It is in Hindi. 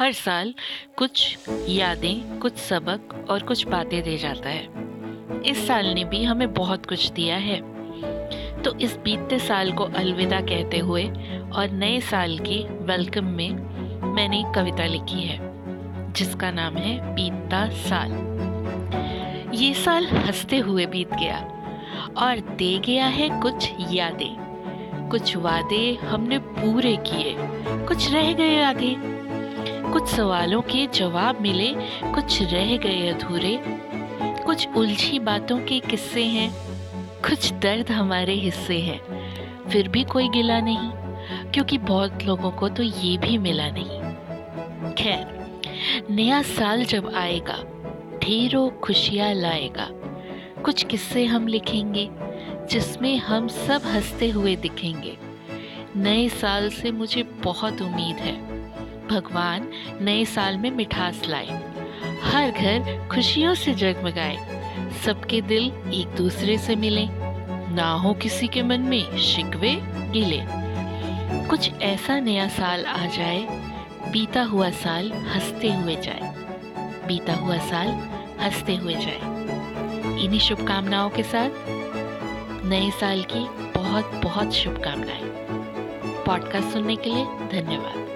हर साल कुछ यादें, कुछ सबक और कुछ बातें दे जाता है। इस साल ने भी हमें बहुत कुछ दिया है। तो इस बीतते साल को अलविदा कहते हुए और नए साल के वेलकम में मैंने कविता लिखी है, जिसका नाम है बीतता साल। ये साल हँसते हुए बीत गया और दे गया है कुछ यादें। कुछ वादे हमने पूरे किए, कुछ रह गए आधे कुछ सवालों के जवाब मिले, कुछ रह गए अधूरे। कुछ उलझी बातों के किस्से हैं, कुछ दर्द हमारे हिस्से हैं। फिर भी कोई गिला नहीं, क्योंकि बहुत लोगों को तो ये भी मिला नहीं। खैर, नया साल जब आएगा, ढेरों खुशियाँ लाएगा। कुछ किस्से हम लिखेंगे, जिसमें हम सब हँसते हुए दिखेंगे। नए साल से मुझे बहुत उम्मीद है। भगवान नए साल में मिठास लाए। हर घर खुशियों से जगमगाए। सबके दिल एक दूसरे से मिले। ना हो किसी के मन में शिकवे, गिले। कुछ ऐसा नया साल आ जाए, बीता हुआ साल हँसते हुए जाए। बीता हुआ साल हँसते हुए जाए। इन्हीं शुभकामनाओं के साथ नए साल की बहुत बहुत शुभकामनाएँ। पॉडकास्ट सुनने के लिए धन्यवाद।